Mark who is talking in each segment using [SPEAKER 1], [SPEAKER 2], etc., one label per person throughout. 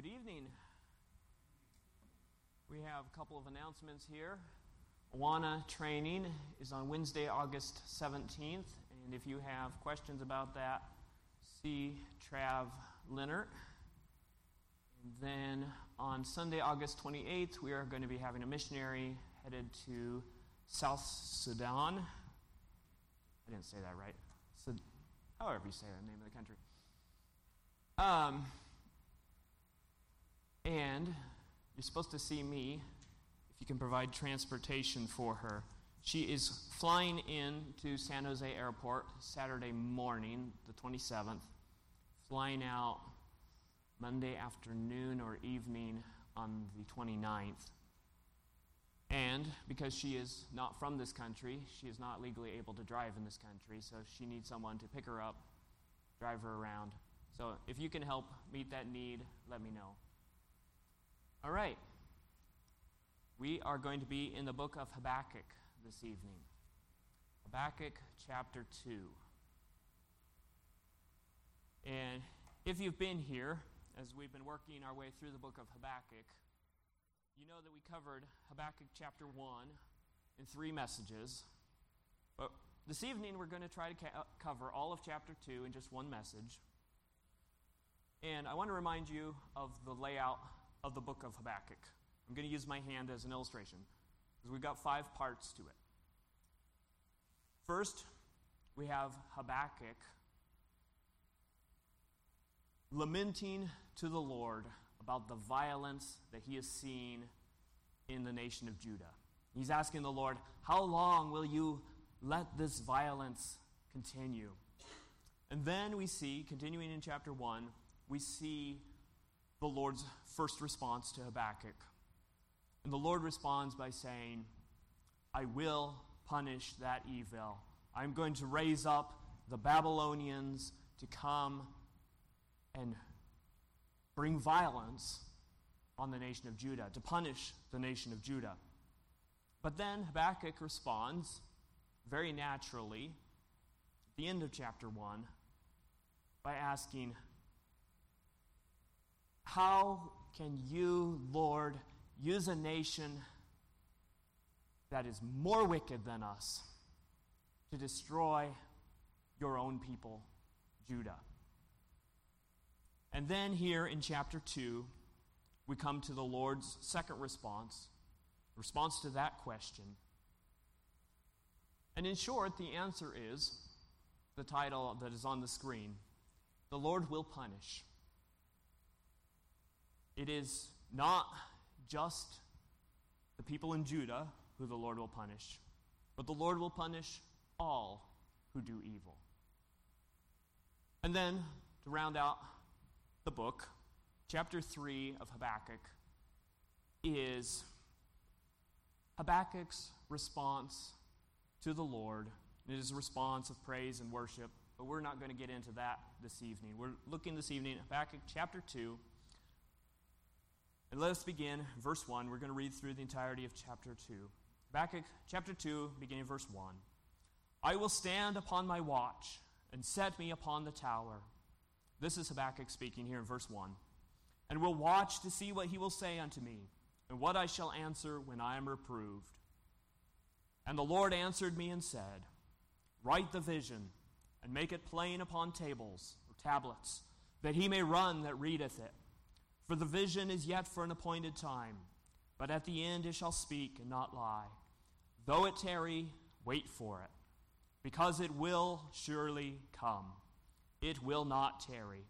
[SPEAKER 1] Good evening. We have a couple of announcements here. Awana training is on Wednesday, August 17th, and if you have questions about that, see Trav Leonard. And then on Sunday, August 28th, we are going to be having a missionary headed to South Sudan. I didn't say that right. However you say the name of the country. Um, and you're supposed to see me if you can provide transportation for her. She is flying in to San Jose Airport Saturday morning, the 27th, flying out Monday afternoon or evening on the 29th. And because she is not from this country, she is not legally able to drive in this country, so she needs someone to pick her up, drive her around. So if you can help meet that need, let me know. All right. We are going to be in the book of Habakkuk this evening. Habakkuk chapter 2. And if you've been here, as we've been working our way through the book of Habakkuk, you know that we covered Habakkuk chapter 1 in three messages. But this evening we're going to try to ca- cover all of chapter 2 in just one message. And I want to remind you of the layout of the book of Habakkuk. I'm going to use my hand as an illustration because we've got five parts to it. First, we have Habakkuk lamenting to the Lord about the violence that he has seen in the nation of Judah. He's asking the Lord, How long will you let this violence continue? And then we see, continuing in chapter 1, we see the Lord's first response to Habakkuk. And the Lord responds by saying, I will punish that evil. I'm going to raise up the Babylonians to come and bring violence on the nation of Judah, to punish the nation of Judah. But then Habakkuk responds very naturally at the end of chapter 1 by asking, How can you, Lord, use a nation that is more wicked than us to destroy your own people, Judah? And then here in chapter 2, we come to the Lord's second response, response to that question. And in short, the answer is the title that is on the screen The Lord will punish. It is not just the people in Judah who the Lord will punish, but the Lord will punish all who do evil. And then, to round out the book, chapter 3 of Habakkuk is Habakkuk's response to the Lord. It is a response of praise and worship, but we're not going to get into that this evening. We're looking this evening at Habakkuk chapter 2. And let us begin verse 1. We're going to read through the entirety of chapter 2. Habakkuk chapter 2, beginning verse 1. I will stand upon my watch and set me upon the tower. This is Habakkuk speaking here in verse 1. And will watch to see what he will say unto me, and what I shall answer when I am reproved. And the Lord answered me and said, Write the vision, and make it plain upon tables or tablets, that he may run that readeth it. For the vision is yet for an appointed time, but at the end it shall speak and not lie. Though it tarry, wait for it, because it will surely come. It will not tarry.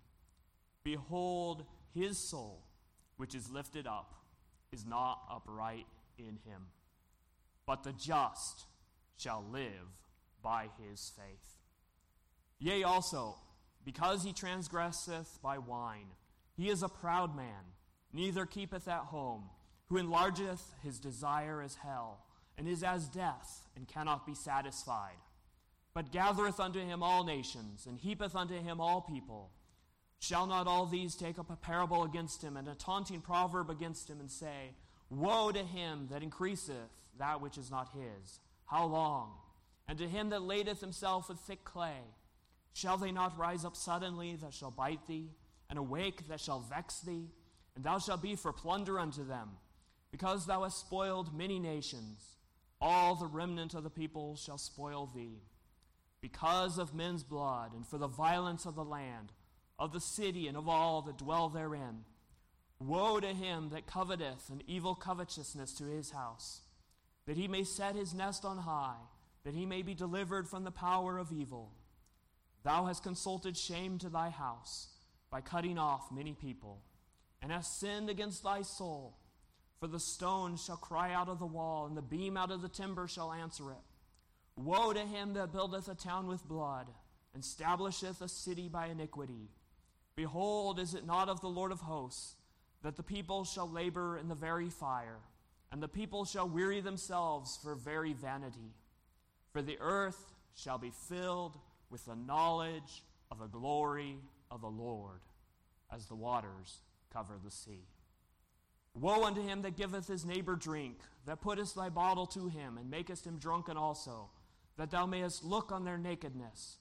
[SPEAKER 1] Behold, his soul, which is lifted up, is not upright in him. But the just shall live by his faith. Yea, also, because he transgresseth by wine, he is a proud man, neither keepeth at home, who enlargeth his desire as hell, and is as death, and cannot be satisfied, but gathereth unto him all nations, and heapeth unto him all people. Shall not all these take up a parable against him, and a taunting proverb against him, and say, Woe to him that increaseth that which is not his? How long? And to him that ladeth himself with thick clay, shall they not rise up suddenly that shall bite thee? And awake that shall vex thee, and thou shalt be for plunder unto them, because thou hast spoiled many nations. All the remnant of the people shall spoil thee, because of men's blood, and for the violence of the land, of the city, and of all that dwell therein. Woe to him that coveteth an evil covetousness to his house, that he may set his nest on high, that he may be delivered from the power of evil. Thou hast consulted shame to thy house by cutting off many people, and hast sinned against thy soul. For the stone shall cry out of the wall, and the beam out of the timber shall answer it. Woe to him that buildeth a town with blood, and establisheth a city by iniquity. Behold, is it not of the Lord of hosts that the people shall labor in the very fire, and the people shall weary themselves for very vanity? For the earth shall be filled with the knowledge of the glory of the Lord, as the waters cover the sea. Woe unto him that giveth his neighbor drink, that puttest thy bottle to him, and makest him drunken also, that thou mayest look on their nakedness.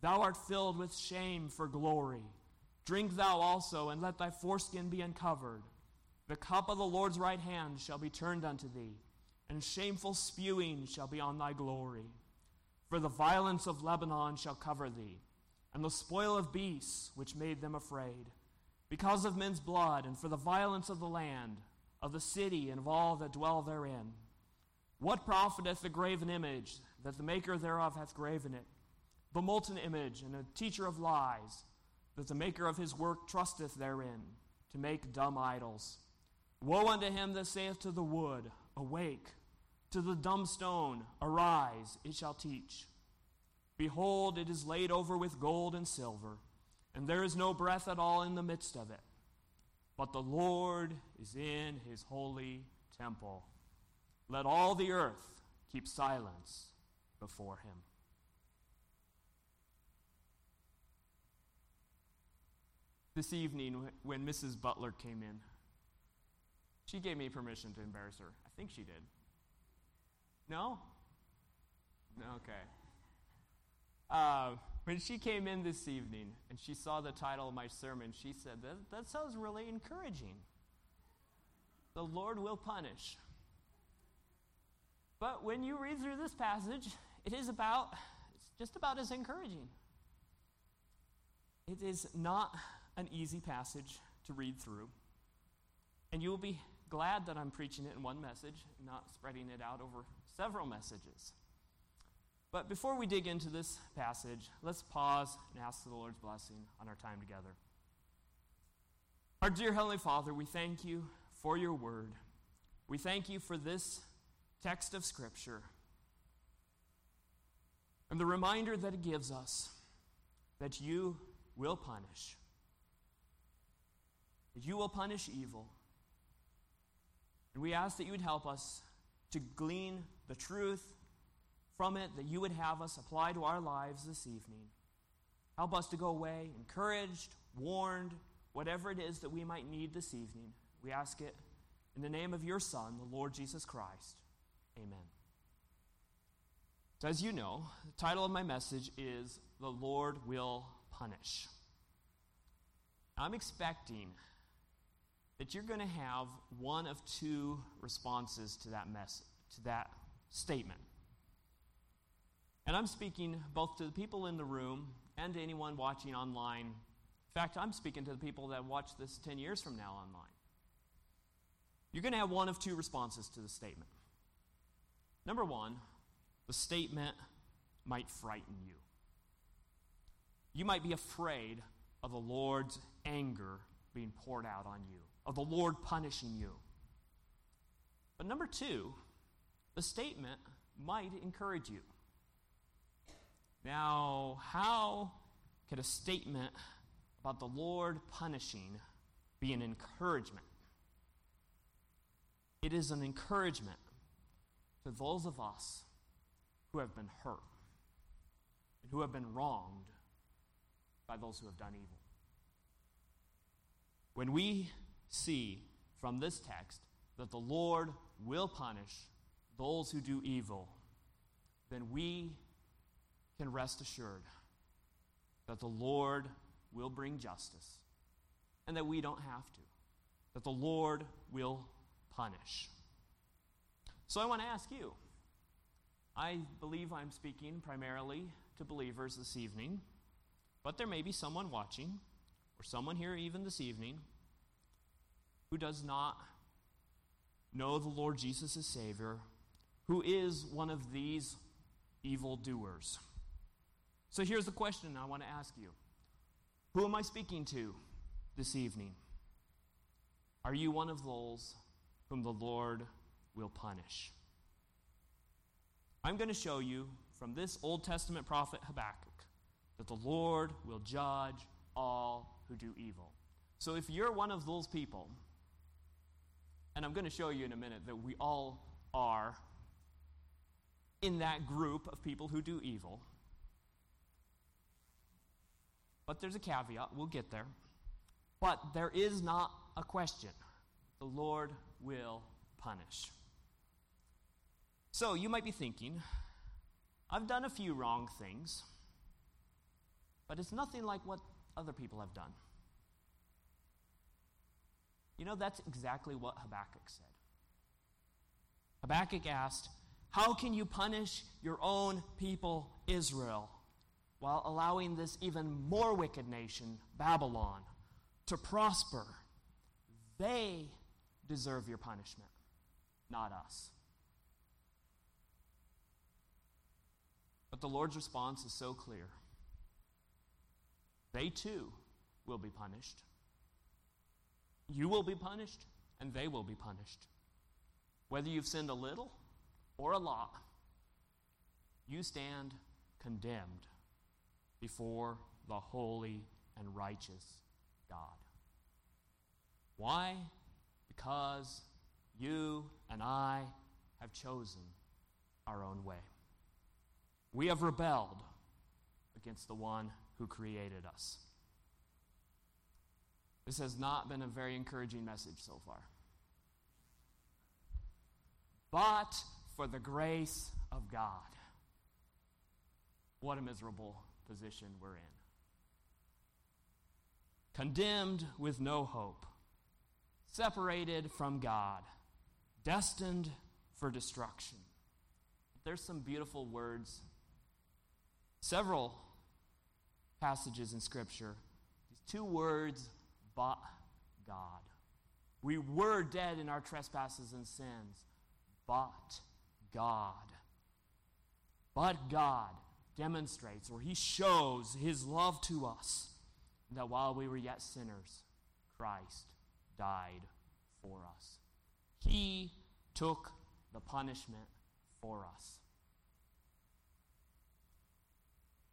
[SPEAKER 1] Thou art filled with shame for glory. Drink thou also, and let thy foreskin be uncovered. The cup of the Lord's right hand shall be turned unto thee, and shameful spewing shall be on thy glory. For the violence of Lebanon shall cover thee, and the spoil of beasts which made them afraid because of men's blood, and for the violence of the land, of the city, and of all that dwell therein. What profiteth the graven image that the maker thereof hath graven it? The molten image, and a teacher of lies, that the maker of his work trusteth therein, to make dumb idols. Woe unto him that saith to the wood, Awake, to the dumb stone, Arise, it shall teach. Behold, it is laid over with gold and silver and there is no breath at all in the midst of it. But the Lord is in his holy temple. Let all the earth keep silence before him. This evening, when Mrs. Butler came in, she gave me permission to embarrass her. I think she did. No? Okay. Uh, when she came in this evening and she saw the title of my sermon, she said, That, that sounds really encouraging. The Lord will punish. But when you read through this passage, it is about, it's just about as encouraging. It is not an easy passage to read through. And you will be glad that I'm preaching it in one message, not spreading it out over several messages. But before we dig into this passage, let's pause and ask the Lord's blessing on our time together. Our dear Heavenly Father, we thank you for your word. We thank you for this text of Scripture and the reminder that it gives us that you will punish, that you will punish evil. And we ask that you would help us to glean the truth from it that you would have us apply to our lives this evening. Help us to go away encouraged, warned, whatever it is that we might need this evening. We ask it in the name of your Son, the Lord Jesus Christ. Amen. So, as you know, the title of my message is The Lord Will Punish. I'm expecting that you're going to have one of two responses to that message, to that statement. And I'm speaking both to the people in the room and to anyone watching online. In fact, I'm speaking to the people that watch this 10 years from now online. You're going to have one of two responses to the statement. Number one, the statement might frighten you. You might be afraid of the Lord's anger being poured out on you, of the Lord punishing you. But number two, the statement might encourage you. Now, how could a statement about the Lord punishing be an encouragement? It is an encouragement to those of us who have been hurt and who have been wronged by those who have done evil. When we see from this text that the Lord will punish those who do evil, then we can rest assured that the Lord will bring justice and that we don't have to. that the Lord will punish. So I want to ask you. I believe I'm speaking primarily to believers this evening, but there may be someone watching, or someone here even this evening, who does not know the Lord Jesus as Savior, who is one of these evil doers. So here's the question I want to ask you Who am I speaking to this evening? Are you one of those whom the Lord will punish? I'm going to show you from this Old Testament prophet Habakkuk that the Lord will judge all who do evil. So if you're one of those people, and I'm going to show you in a minute that we all are in that group of people who do evil. But there's a caveat, we'll get there. But there is not a question. The Lord will punish. So you might be thinking, I've done a few wrong things, but it's nothing like what other people have done. You know, that's exactly what Habakkuk said. Habakkuk asked, How can you punish your own people, Israel, while allowing this even more wicked nation, Babylon, to prosper? They deserve your punishment, not us. But the Lord's response is so clear. They too will be punished. You will be punished, and they will be punished. Whether you've sinned a little or a lot, you stand condemned before the holy and righteous God. Why? Because you and I have chosen our own way. We have rebelled against the one who created us. This has not been a very encouraging message so far. But for the grace of God, what a miserable position we're in. Condemned with no hope, separated from God, destined for destruction. There's some beautiful words, several passages in Scripture. These two words but God. We were dead in our trespasses and sins, but God. But God demonstrates, or He shows His love to us, that while we were yet sinners, Christ died for us. He took the punishment for us.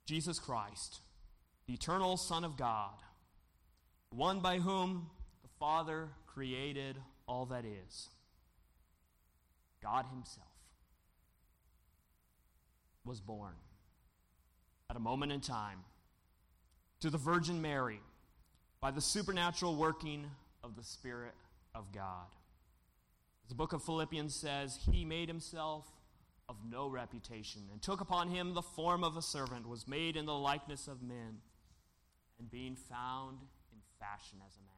[SPEAKER 1] Jesus Christ, the eternal Son of God, one by whom the Father created all that is. God Himself was born at a moment in time to the Virgin Mary by the supernatural working of the Spirit of God. As the book of Philippians says, He made Himself of no reputation and took upon Him the form of a servant, was made in the likeness of men, and being found in fashion as a man.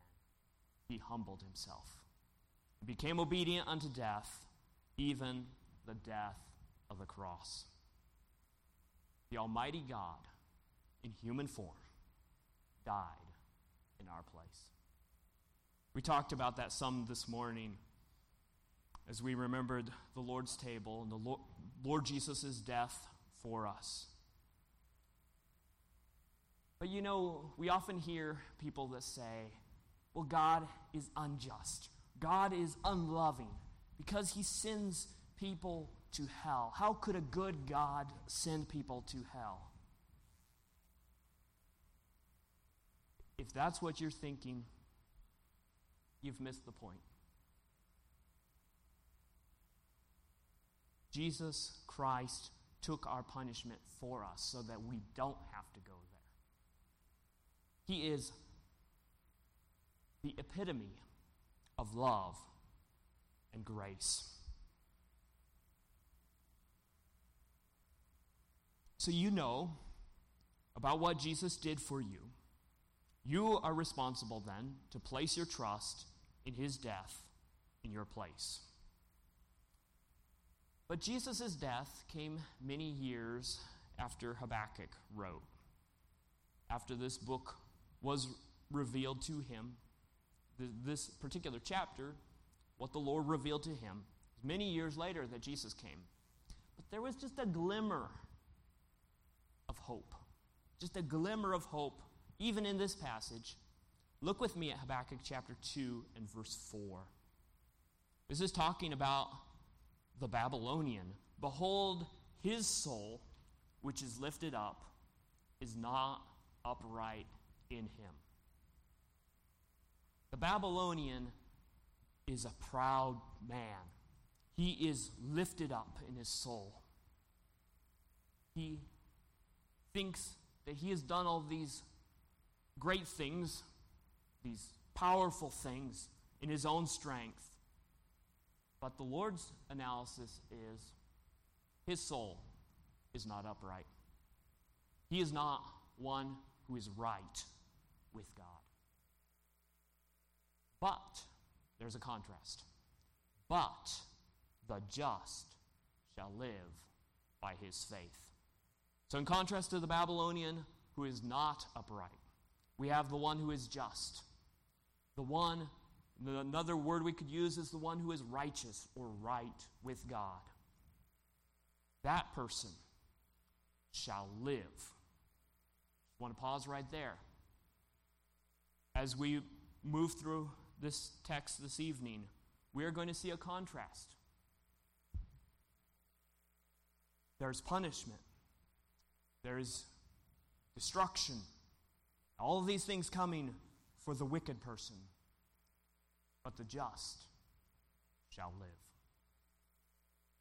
[SPEAKER 1] He humbled himself and became obedient unto death, even the death of the cross. The Almighty God, in human form, died in our place. We talked about that some this morning as we remembered the Lord's table and the Lord, Jesus' death for us. But you know, we often hear people that say, well, God is unjust. God is unloving because he sends people to hell. How could a good God send people to hell? If that's what you're thinking, you've missed the point. Jesus Christ took our punishment for us so that we don't have to go there. he is the epitome of love and grace. So you know about what Jesus did for you. You are responsible then to place your trust in his death in your place. But Jesus' death came many years after Habakkuk wrote. After this book was revealed to him, this particular chapter, what the Lord revealed to him, many years later that Jesus came. But there was just a glimmer of hope. Just a glimmer of hope, even in this passage. Look with me at Habakkuk chapter 2 and verse 4. This is talking about the Babylonian. Behold, his soul, which is lifted up, is not upright in him. The Babylonian is a proud man. He is lifted up in his soul. He thinks that he has done all these great things, these powerful things in his own strength. But the Lord's analysis is his soul is not upright. He is not one who is right with God. But, there's a contrast. But the just shall live by his faith. So, in contrast to the Babylonian who is not upright, we have the one who is just. The one, another word we could use is the one who is righteous or right with God. That person shall live. I want to pause right there. As we move through this text this evening, we are going to see a contrast. There's punishment, there's destruction, all of these things coming for the wicked person. But the just shall live.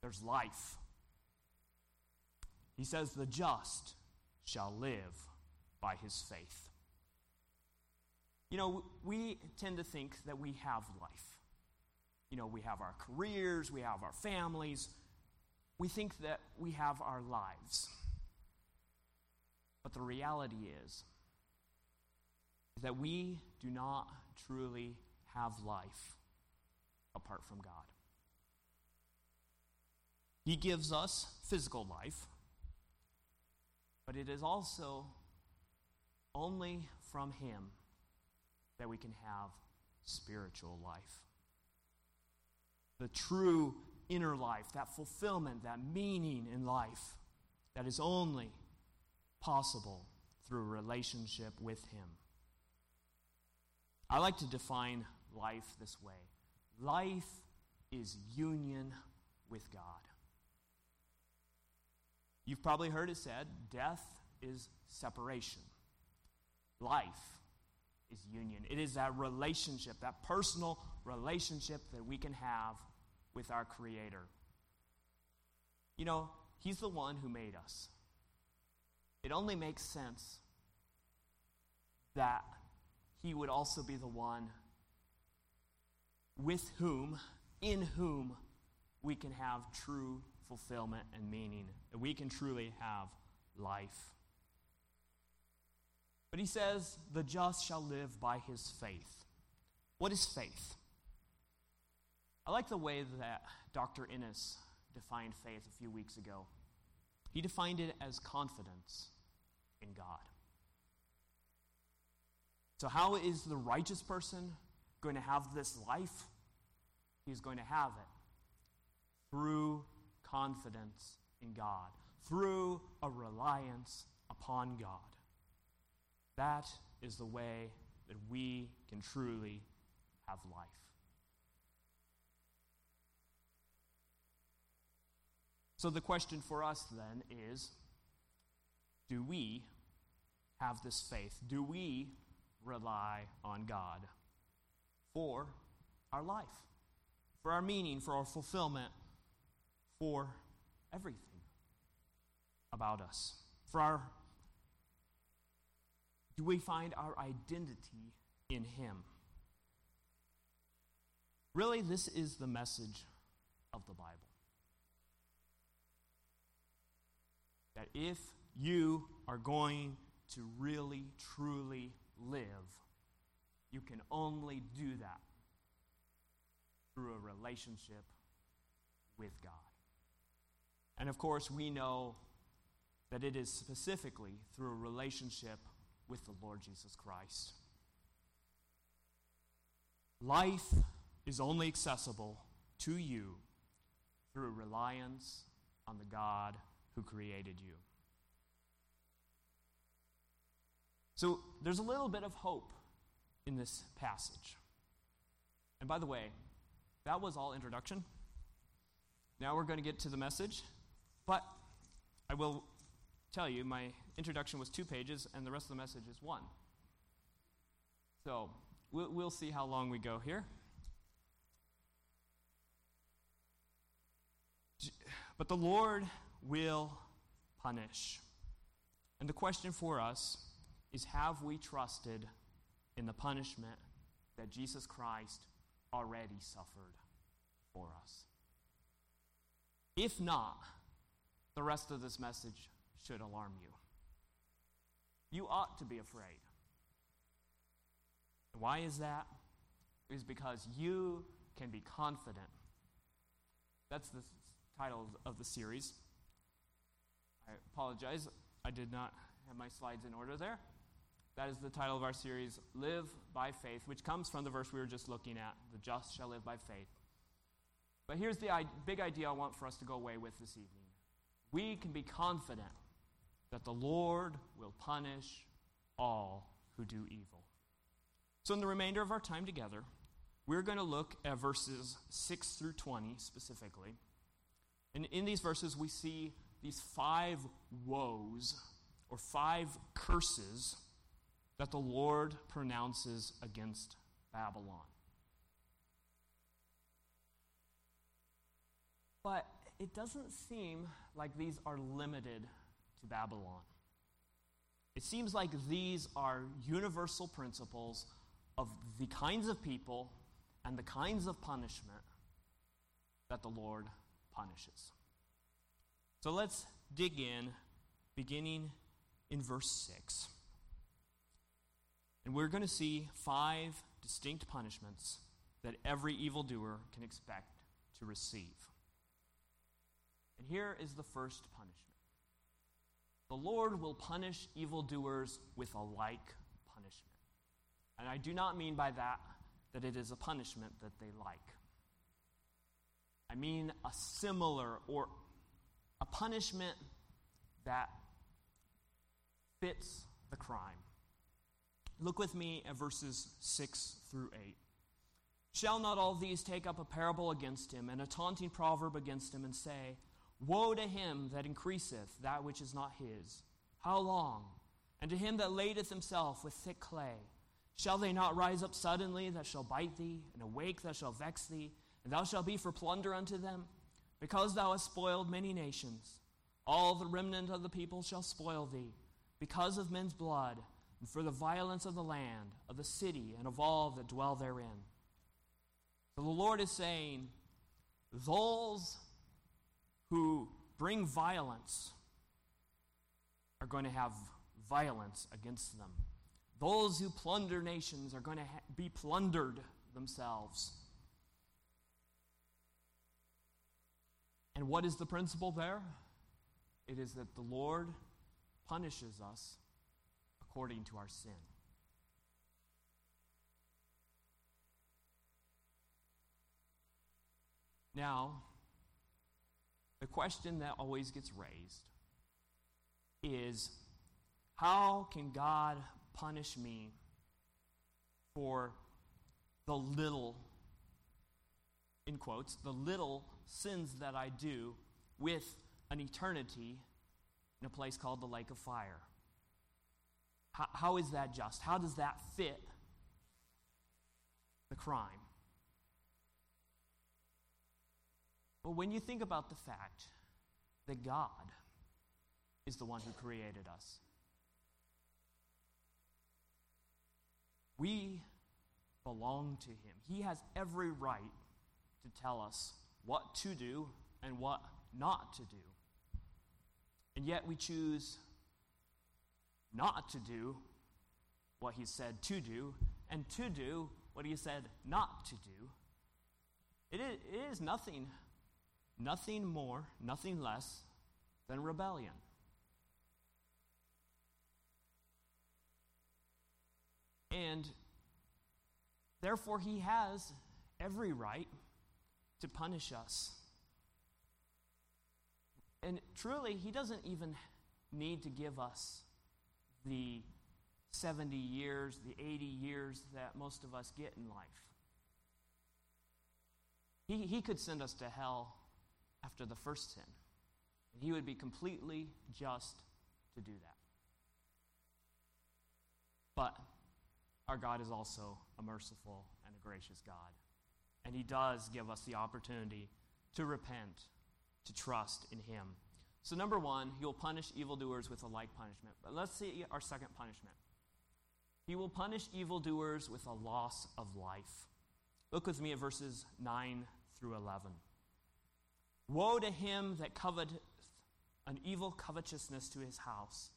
[SPEAKER 1] There's life. He says, The just shall live by his faith. You know, we tend to think that we have life. You know, we have our careers, we have our families. We think that we have our lives. But the reality is, that we do not truly have life apart from God. He gives us physical life, but it is also only from Him that we can have spiritual life. The true inner life, that fulfillment, that meaning in life that is only possible through relationship with Him. I like to define life this way life is union with God. You've probably heard it said death is separation, life is union. It is that relationship, that personal relationship that we can have with our Creator. You know, He's the one who made us. It only makes sense that He would also be the one with whom, in whom, we can have true fulfillment and meaning, that we can truly have life. But he says, the just shall live by his faith. What is faith? I like the way that Dr. Innes defined faith a few weeks ago. He defined it as confidence in God. So, how is the righteous person going to have this life? He's going to have it through confidence in God, through a reliance upon God. That is the way that we can truly have life. So, the question for us then is do we have this faith? Do we rely on God for our life, for our meaning, for our fulfillment, for everything about us, for our do we find our identity in Him? Really, this is the message of the Bible. That if you are going to really, truly live, you can only do that through a relationship with God. And of course, we know that it is specifically through a relationship with the Lord Jesus Christ. Life is only accessible to you through reliance on the God who created you. So there's a little bit of hope in this passage. And by the way, that was all introduction. Now we're going to get to the message. But I will tell you, my introduction was two pages, and the rest of the message is one. So we'll, we'll see how long we go here. But the Lord will punish. And the question for us is have we trusted in the punishment that Jesus Christ already suffered for us? If not, the rest of this message should alarm you. You ought to be afraid. Why is that? Is because you can be confident. That's the title of the series. I apologize, I did not have my slides in order there. That is the title of our series, Live by Faith, which comes from the verse we were just looking at the just shall live by faith. But here's the big idea I want for us to go away with this evening we can be confident that the Lord will punish all who do evil. So, in the remainder of our time together, we're going to look at verses 6 through 20 specifically. And in these verses, we see these five woes or five curses that the Lord pronounces against Babylon. But it doesn't seem like these are limited to Babylon. It seems like these are universal principles of the kinds of people and the kinds of punishment that the Lord punishes. So let's dig in, beginning in verse 6. And we're going to see five distinct punishments that every evildoer can expect to receive. And here is the first punishment The Lord will punish evildoers with a like punishment. And I do not mean by that that it is a punishment that they like. I mean a similar or a punishment that fits the crime. Look with me at verses 6 through 8. Shall not all these take up a parable against him and a taunting proverb against him and say, Woe to him that increaseth that which is not his. How long? And to him that ladeth himself with thick clay. Shall they not rise up suddenly that shall bite thee, and awake that shall vex thee, and thou shalt be for plunder unto them? Because thou hast spoiled many nations, all the remnant of the people shall spoil thee, because of men's blood, and for the violence of the land, of the city, and of all that dwell therein. So the Lord is saying, Those who bring violence are going to have violence against them. Those who plunder nations are going to ha- be plundered themselves. And what is the principle there? It is that the Lord punishes us according to our sin. Now, the question that always gets raised is how can God punish me for the little, in quotes, the little sins that I do with an eternity in a place called the lake of fire? How, how is that just? How does that fit the crime? Well, when you think about the fact that God is the one who created us, we belong to Him. He has every right to tell us what to do and what not to do. And yet we choose not to do what He said to do and to do what He said not to do It is, it is nothing, nothing more, nothing less than rebellion. And therefore, he has every right to punish us. And truly, he doesn't even need to give us the 70 years, the 80 years that most of us get in life. He, he could send us to hell after the first sin. And he would be completely just to do that. But our God is also a merciful and a gracious God. And he does give us the opportunity to repent, to trust in him. So, number one, he will punish evildoers with a like punishment. But let's see our second punishment. He will punish evildoers with a loss of life. Look with me at verses 9 through 11. Woe to him that coveteth an evil covetousness to his house,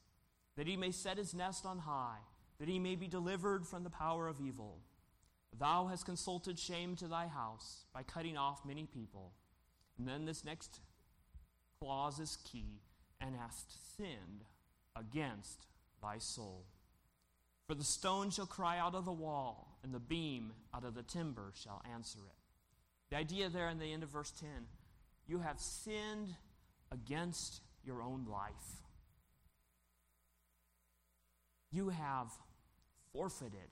[SPEAKER 1] that he may set his nest on high, that he may be delivered from the power of evil. Thou hast consulted shame to thy house by cutting off many people. And then this next clause is key and hast sinned against thy soul. For the stone shall cry out of the wall, and the beam out of the timber shall answer it. The idea there in the end of verse 10 you have sinned against your own life. You have forfeited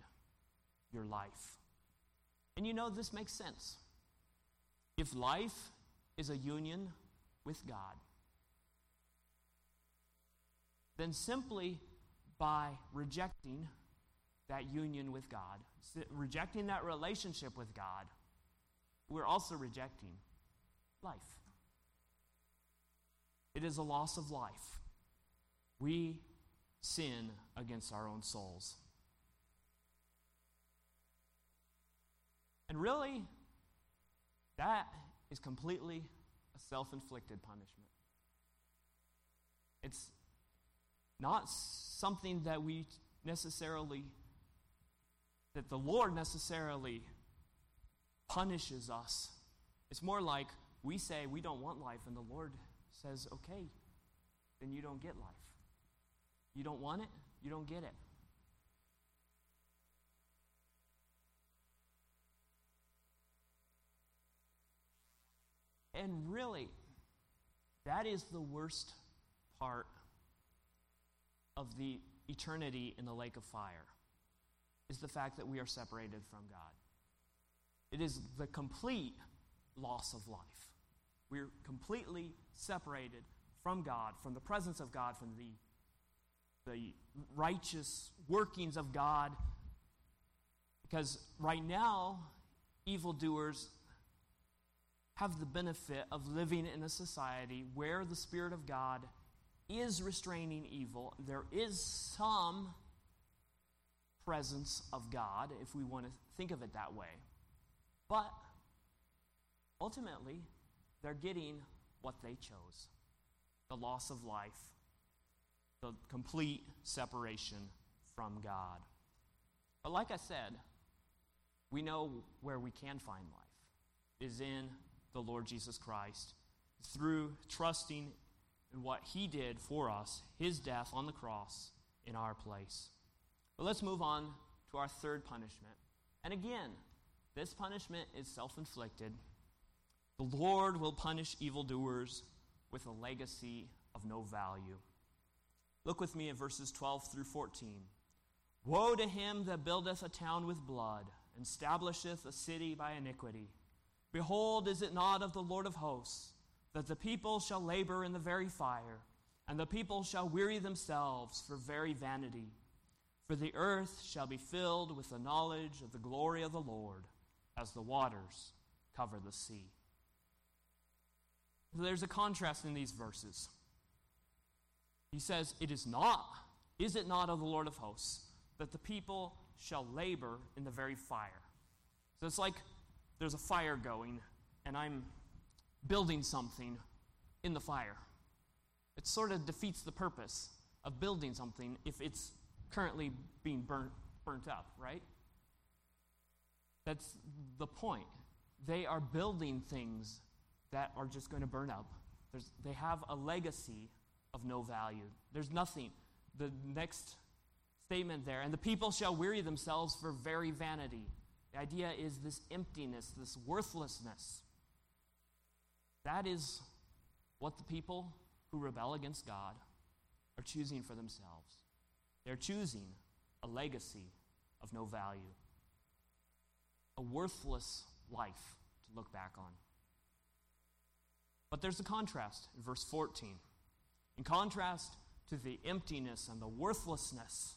[SPEAKER 1] your life. And you know, this makes sense. If life is a union with God, then simply by rejecting that union with God, rejecting that relationship with God, we're also rejecting life. It is a loss of life. We sin against our own souls. And really, that is completely a self inflicted punishment. It's not something that we necessarily, that the Lord necessarily punishes us. It's more like we say we don't want life, and the Lord says, okay, then you don't get life. You don't want it, you don't get it. And really, that is the worst part of the eternity in the lake of fire is the fact that we are separated from God. It is the complete loss of life. We're completely separated from God, from the presence of God, from the, the righteous workings of God. Because right now, evildoers have the benefit of living in a society where the Spirit of God is restraining evil. There is some presence of God, if we want to think of it that way. But ultimately, they're getting what they chose the loss of life, the complete separation from God. But like I said, we know where we can find life is in the Lord Jesus Christ through trusting in what he did for us, his death on the cross in our place. But let's move on to our third punishment. And again, this punishment is self inflicted. The Lord will punish evildoers with a legacy of no value. Look with me at verses 12 through 14. Woe to him that buildeth a town with blood, and establisheth a city by iniquity. Behold, is it not of the Lord of hosts that the people shall labor in the very fire, and the people shall weary themselves for very vanity? For the earth shall be filled with the knowledge of the glory of the Lord, as the waters cover the sea. There's a contrast in these verses. He says, It is not, is it not of the Lord of hosts, that the people shall labor in the very fire? So it's like there's a fire going, and I'm building something in the fire. It sort of defeats the purpose of building something if it's currently being burnt, burnt up, right? That's the point. they are building things that are just going to burn up. There's, they have a legacy of no value. There's nothing. The next statement there, and the people shall weary themselves for very vanity. The idea is this emptiness, this worthlessness. That is what the people who rebel against God are choosing for themselves. They're choosing a legacy of no value, a worthless life to look back on. But there's a contrast in verse 14. In contrast to the emptiness and the worthlessness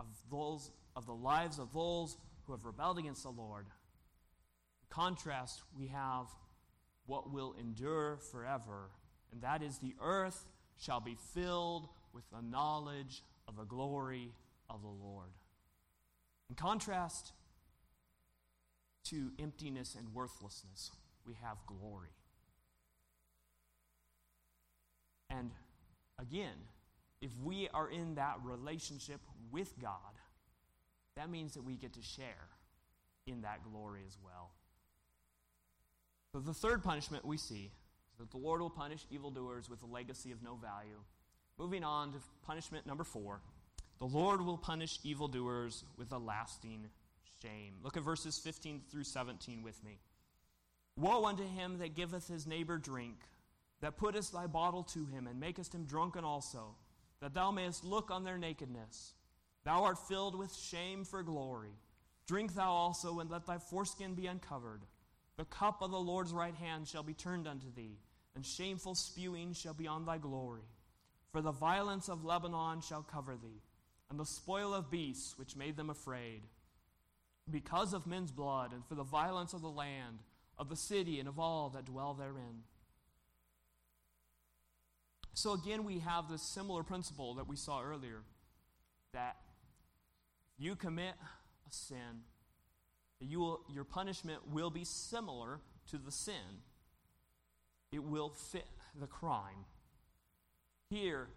[SPEAKER 1] of those of the lives of those have rebelled against the Lord. In contrast, we have what will endure forever, and that is the earth shall be filled with the knowledge of the glory of the Lord. In contrast to emptiness and worthlessness, we have glory. And again, if we are in that relationship with God, that means that we get to share in that glory as well. So, the third punishment we see is that the Lord will punish evildoers with a legacy of no value. Moving on to punishment number four the Lord will punish evildoers with a lasting shame. Look at verses 15 through 17 with me. Woe unto him that giveth his neighbor drink, that puttest thy bottle to him, and makest him drunken also, that thou mayest look on their nakedness. Thou art filled with shame for glory. Drink thou also, and let thy foreskin be uncovered. The cup of the Lord's right hand shall be turned unto thee, and shameful spewing shall be on thy glory. For the violence of Lebanon shall cover thee, and the spoil of beasts which made them afraid. Because of men's blood, and for the violence of the land, of the city, and of all that dwell therein. So again, we have this similar principle that we saw earlier that you commit a sin, you will, your punishment will be similar to the sin. It will fit the crime. Here,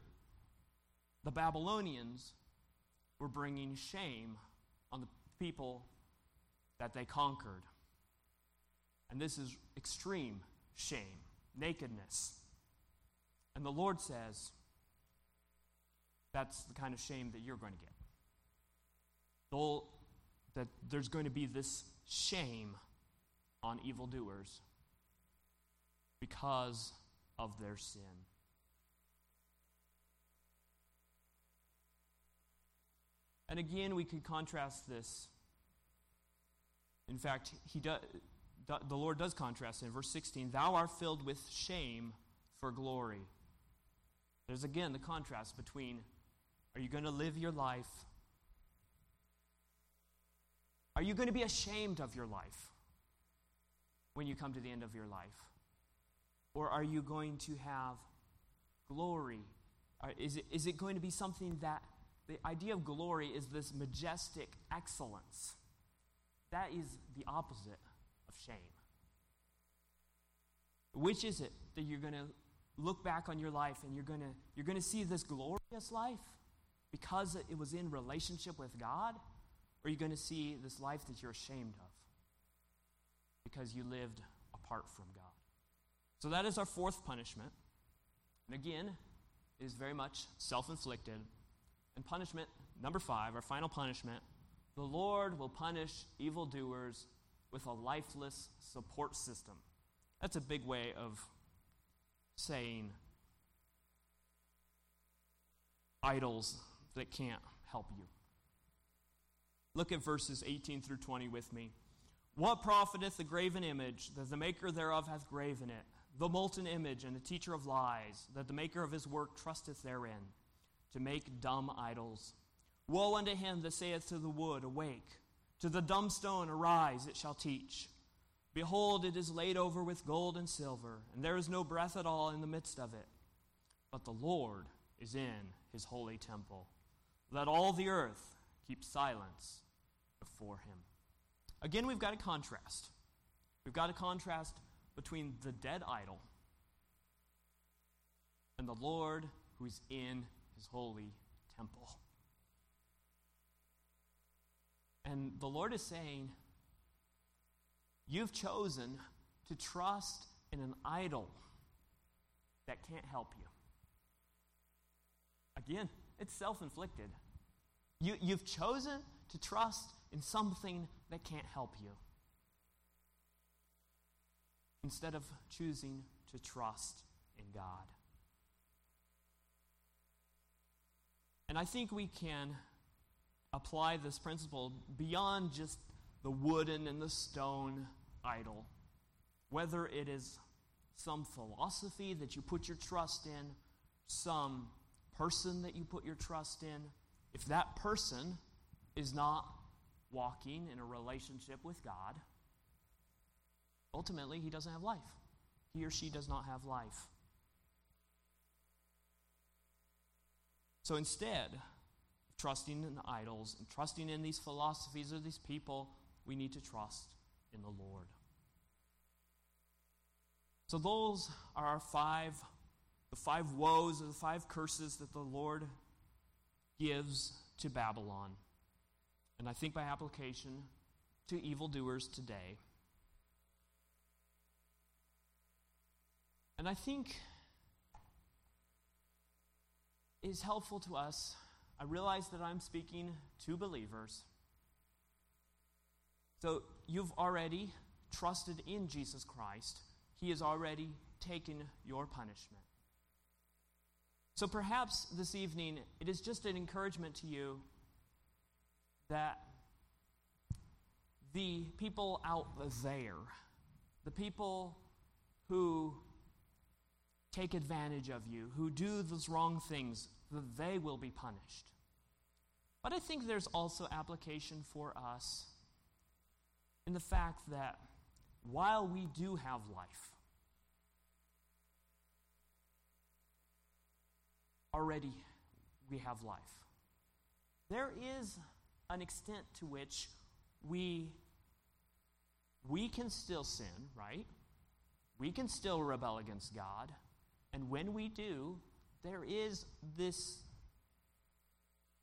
[SPEAKER 1] the Babylonians were bringing shame on the people that they conquered. And this is extreme shame, nakedness. And the Lord says, that's the kind of shame that you're going to get. That there's going to be this shame on evildoers because of their sin. And again, we could contrast this. In fact, he do, the Lord does contrast in verse 16 Thou art filled with shame for glory. There's again the contrast between are you going to live your life? Are you going to be ashamed of your life when you come to the end of your life? Or are you going to have glory? Uh, is it, is it going to be something that the idea of glory is this majestic excellence. That is the opposite of shame. Which is it that you're going to look back on your life and you're going to you're going to see this glorious life because it was in relationship with God or are you going to see this life that you're ashamed of because you lived apart from God? So that is our fourth punishment. And again, it is very much self-inflicted. And punishment, number five, our final punishment the Lord will punish evildoers with a lifeless support system. That's a big way of saying idols that can't help you. Look at verses 18 through 20 with me. What profiteth the graven image that the maker thereof hath graven it, the molten image and the teacher of lies, that the maker of his work trusteth therein? to make dumb idols. Woe unto him that saith to the wood, Awake, to the dumb stone, Arise, it shall teach. Behold, it is laid over with gold and silver, and there is no breath at all in the midst of it. But the Lord is in his holy temple. Let all the earth keep silence before him. Again, we've got a contrast. We've got a contrast between the dead idol and the Lord who is in his holy temple. And the Lord is saying, You've chosen to trust in an idol that can't help you. Again, it's self inflicted. You, you've chosen to trust in something that can't help you instead of choosing to trust in God. And I think we can apply this principle beyond just the wooden and the stone idol. Whether it is some philosophy that you put your trust in, some person that you put your trust in, if that person is not walking in a relationship with God, ultimately he doesn't have life. He or she does not have life. So instead of trusting in idols and trusting in these philosophies or these people, we need to trust in the Lord. So those are our five, the five woes or the five curses that the Lord gives to Babylon. And I think by application to evildoers today. And I think is helpful to us. I realize that I'm speaking to believers. So you've already trusted in Jesus Christ, He has already taken your punishment. So perhaps this evening, it is just an encouragement to you that the people out there, the people who take advantage of you, who do those wrong things, that they will be punished. But I think there's also application for us in the fact that while we do have life, already we have life. There is an extent to which we we can still sin, right? We can still rebel against God. And when we do, there is this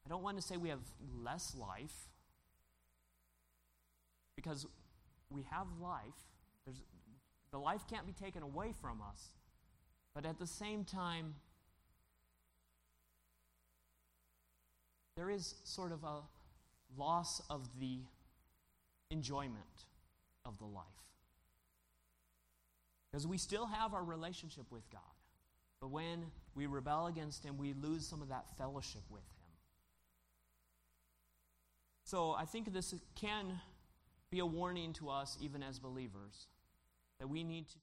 [SPEAKER 1] I don't want to say we have less life because we have life. There's, the life can't be taken away from us. But at the same time, there is sort of a loss of the enjoyment of the life. Because we still have our relationship with God. But when we rebel against Him, we lose some of that fellowship with Him. So I think this can be a warning to us, even as believers, that we need to.